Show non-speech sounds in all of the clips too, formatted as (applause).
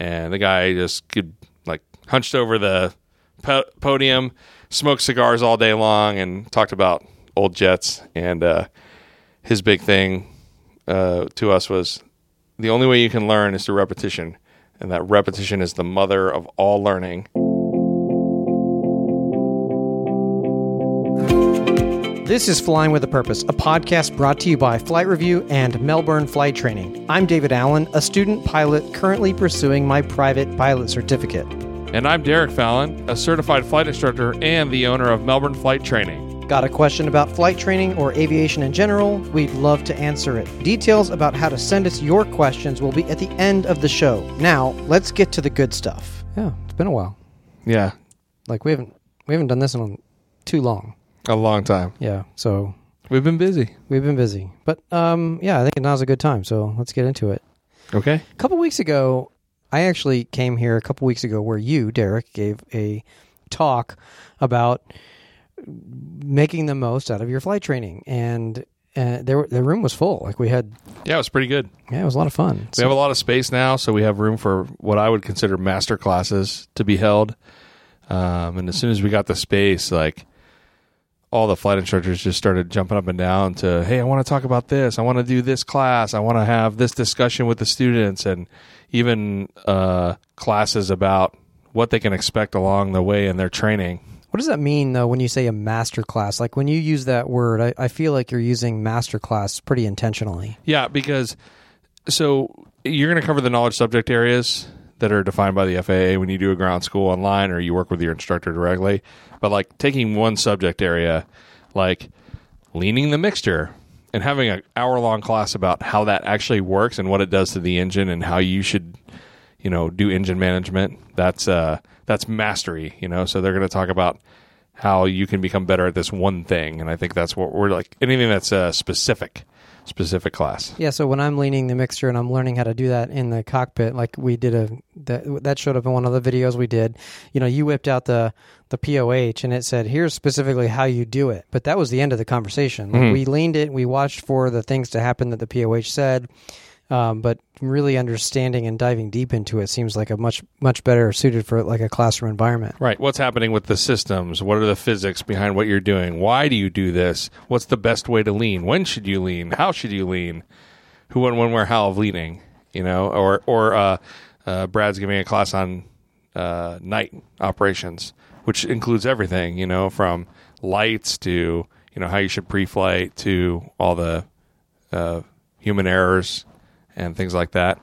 and the guy just could like hunched over the po- podium, smoked cigars all day long, and talked about old jets. And uh, his big thing uh, to us was the only way you can learn is through repetition, and that repetition is the mother of all learning. This is Flying with a Purpose, a podcast brought to you by Flight Review and Melbourne Flight Training. I'm David Allen, a student pilot currently pursuing my private pilot certificate. And I'm Derek Fallon, a certified flight instructor and the owner of Melbourne Flight Training. Got a question about flight training or aviation in general? We'd love to answer it. Details about how to send us your questions will be at the end of the show. Now, let's get to the good stuff. Yeah, it's been a while. Yeah, Like we haven't we haven't done this in too long. A long time. Yeah, so We've been busy. we've been busy. But um yeah, I think now's a good time. So, let's get into it. Okay. A couple weeks ago, I actually came here a couple weeks ago where you, Derek, gave a talk about making the most out of your flight training, and uh, there the room was full. Like we had, Yeah, it was pretty good. yeah, it was a lot of fun. We have a lot of space now, so we have room for what I would consider master classes to be held. Um, and as soon as we got the space, like all the flight instructors just started jumping up and down to, hey, I want to talk about this. I want to do this class. I want to have this discussion with the students, and even uh, classes about what they can expect along the way in their training. what does that mean though when you say a master class? Like when you use that word, I, I feel like you're using master class pretty intentionally. Yeah, because so you're going to cover the knowledge subject areas that are defined by the FAA when you do a ground school online or you work with your instructor directly. But like taking one subject area, like leaning the mixture and having an hour long class about how that actually works and what it does to the engine and how you should, you know, do engine management. That's uh that's mastery, you know. So they're going to talk about how you can become better at this one thing, and I think that's what we're like. Anything that's uh, specific, specific class. Yeah, so when I'm leaning the mixture and I'm learning how to do that in the cockpit, like we did a that that showed up in one of the videos we did. You know, you whipped out the the POH and it said, "Here's specifically how you do it." But that was the end of the conversation. Like, mm-hmm. We leaned it, we watched for the things to happen that the POH said. Um, but really understanding and diving deep into it seems like a much much better suited for like a classroom environment. Right. What's happening with the systems? What are the physics behind what you're doing? Why do you do this? What's the best way to lean? When should you lean? How should you lean? Who, when, when, where, how of leaning? You know, or or uh, uh, Brad's giving a class on uh, night operations, which includes everything. You know, from lights to you know how you should pre-flight to all the uh, human errors and things like that.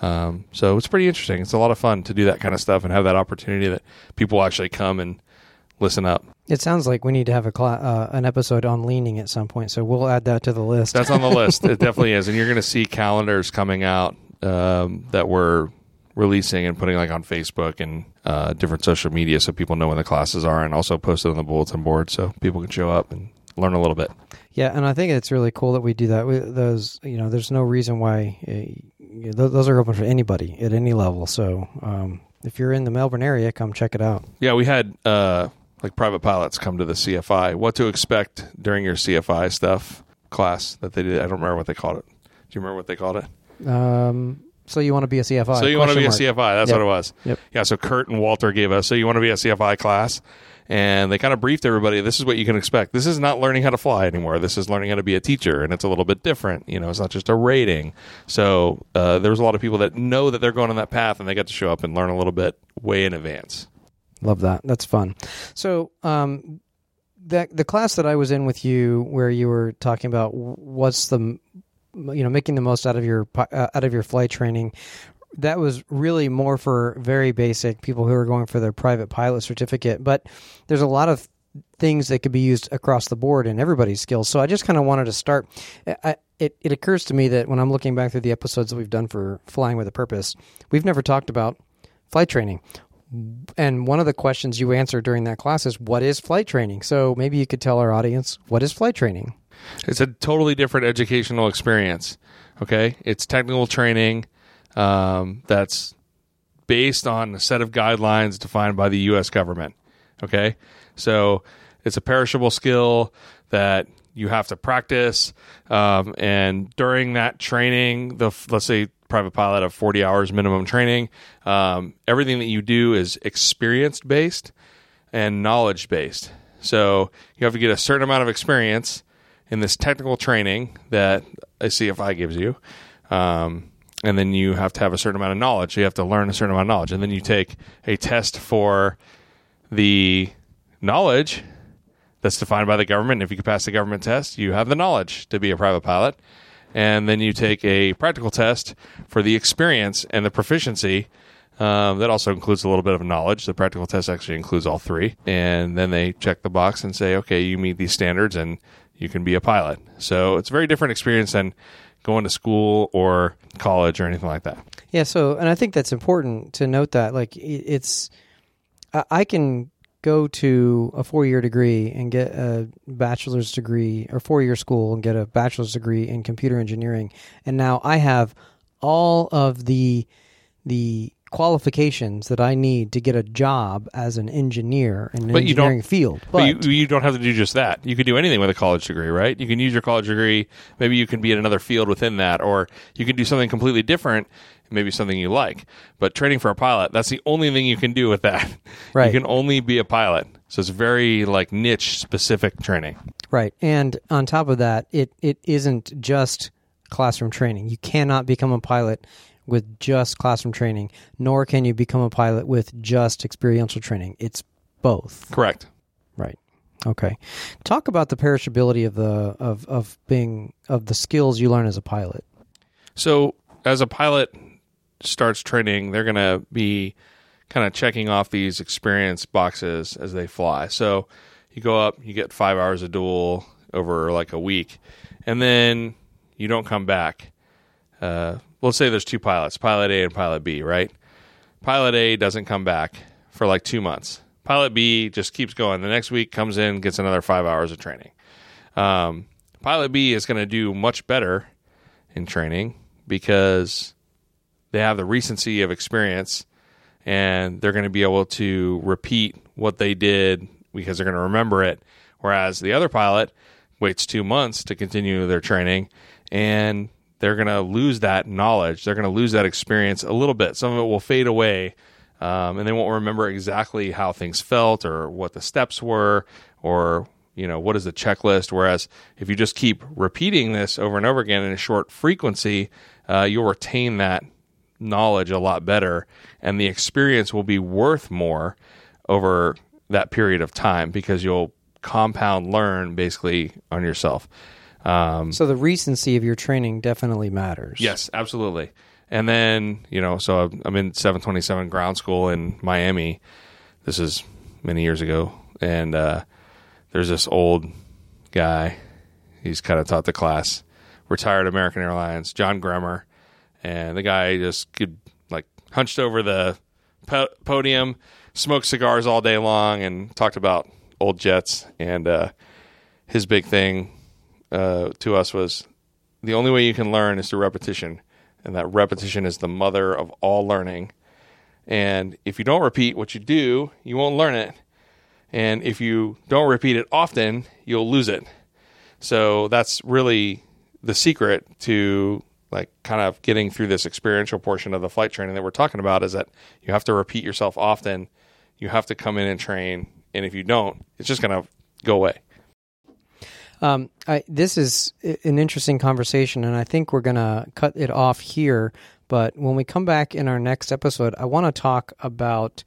Um, so it's pretty interesting. It's a lot of fun to do that kind of stuff and have that opportunity that people actually come and listen up. It sounds like we need to have a cla- uh, an episode on leaning at some point, so we'll add that to the list. That's on the list. (laughs) It definitely is, and you're going to see calendars coming out um, that we're releasing and putting like on Facebook and uh, different social media, so people know when the classes are, and also posted on the bulletin board so people can show up and learn a little bit. Yeah, and I think it's really cool that we do that. We, those, you know, there's no reason why uh, th- those are open for anybody at any level. So um, if you're in the Melbourne area, come check it out. Yeah, we had uh, like private pilots come to the CFI. What to expect during your CFI stuff class that they did? I don't remember what they called it. Do you remember what they called it? Um, so you want to be a CFI? So you want to be a CFI? That's Yep. what it was. Yep. Yeah. So Kurt and Walter gave us. So you want to be a CFI class, and they kind of briefed everybody. This is what you can expect. This is not learning how to fly anymore. This is learning how to be a teacher, and it's a little bit different. You know, it's not just a rating. So uh, there was a lot of people that know that they're going on that path, and they get to show up and learn a little bit way in advance. Love that. That's fun. So, um, the the class that I was in with you, where you were talking about what's the, you know, making the most out of your uh, out of your flight training, that was really more for very basic people who are going for their private pilot certificate. But there's a lot of things that could be used across the board in everybody's skills. So I just kind of wanted to start. I, it, it occurs to me that when I'm looking back through the episodes that we've done for Flying with a Purpose, we've never talked about flight training. And one of the questions you answered during that class is, What is flight training? So maybe you could tell our audience, What is flight training? It's a totally different educational experience. Okay, it's technical training um, that's based on a set of guidelines defined by the U.S. government. Okay, so it's a perishable skill that you have to practice, um, and during that training, the let's say private pilot of 40 hours minimum training. Um, everything that you do is experience based and knowledge based. So you have to get a certain amount of experience in this technical training that a CFI gives you. Um, and then you have to have a certain amount of knowledge. You have to learn a certain amount of knowledge. And then you take a test for the knowledge that's defined by the government. If you can pass the government test, you have the knowledge to be a private pilot. And then you take a practical test for the experience and the proficiency. Um, that also includes a little bit of knowledge. The practical test actually includes all three. And then they check the box and say, okay, you meet these standards and you can be a pilot. So it's a very different experience than going to school or college or anything like that. Yeah. So, and I think that's important to note that, like, it's I, can go to a four year degree and get a bachelor's degree or four year school and get a bachelor's degree in computer engineering, and now I have all of the the qualifications that I need to get a job as an engineer in an But you engineering field. But, you, you don't have to do just that. You can do anything with a college degree, right? You can use your college degree. Maybe you can be in another field within that, or you can do something completely different, maybe something you like. But training for a pilot, that's the only thing you can do with that. (laughs) Right. You can only be a pilot. So it's very like niche specific training. Right. And on top of that, it, it isn't just classroom training. You cannot become a pilot with just classroom training, nor can you become a pilot with just experiential training. It's both. Correct. Right. Okay. Talk about the perishability of the of, of being of the skills you learn as a pilot. So as a pilot starts training, they're going to be kind of checking off these experience boxes as they fly. So you go up, you get five hours of dual over like a week, and then you don't come back. Uh, let's say there's two pilots, pilot A and pilot B, right? Pilot A doesn't come back for like two months. Pilot B just keeps going. The next week comes in, gets another five hours of training. Um, pilot B is going to do much better in training because they have the recency of experience and they're going to be able to repeat what they did because they're going to remember it. Whereas the other pilot waits two months to continue their training and they're going to lose that knowledge. They're going to lose that experience a little bit. Some of it will fade away um, and they won't remember exactly how things felt or what the steps were or you know what is the checklist whereas if you just keep repeating this over and over again in a short frequency uh, you'll retain that knowledge a lot better and the experience will be worth more over that period of time because you'll compound learn basically on yourself um, So the recency of your training definitely matters. Yes, absolutely. And then, you know, so I'm in 727 ground school in Miami. This is many years ago. And uh, there's this old guy. He's kind of taught the class, retired American Airlines, John Grummer. And the guy just could, like, hunched over the po- podium, smoked cigars all day long, and talked about old jets. And uh, his big thing uh, to us was the only way you can learn is through repetition and that repetition is the mother of all learning. And if you don't repeat what you do, you won't learn it. And if you don't repeat it often, you'll lose it. So that's really the secret to like kind of getting through this experiential portion of the flight training that we're talking about is that you have to repeat yourself often. You have to come in and train. And if you don't, it's just going to go away. Um, I, this is an interesting conversation, and I think we're going to cut it off here. But when we come back in our next episode, I want to talk about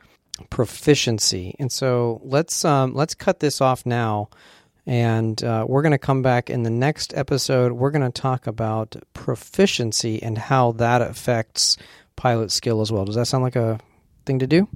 proficiency. And so let's um, let's cut this off now, and uh, we're going to come back in the next episode. We're going to talk about proficiency and how that affects pilot skill as well. Does that sound like a thing to do?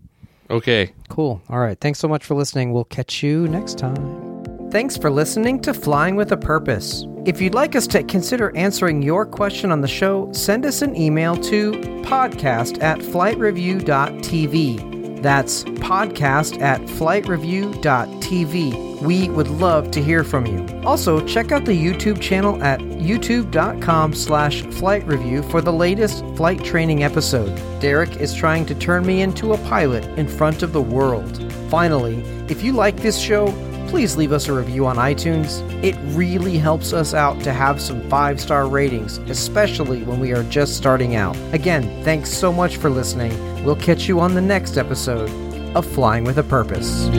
Okay. Cool. All right. Thanks so much for listening. We'll catch you next time. Thanks for listening to Flying with a Purpose. If you'd like us to consider answering your question on the show, send us an email to podcast at flightreview.tv. That's podcast at flightreview.tv. We would love to hear from you. Also, check out the YouTube channel at youtube.com slash flight review for the latest flight training episode. Derek is trying to turn me into a pilot in front of the world. Finally, if you like this show, please leave us a review on iTunes. It really helps us out to have some five star ratings, especially when we are just starting out. Again, thanks so much for listening. We'll catch you on the next episode of Flying with a Purpose.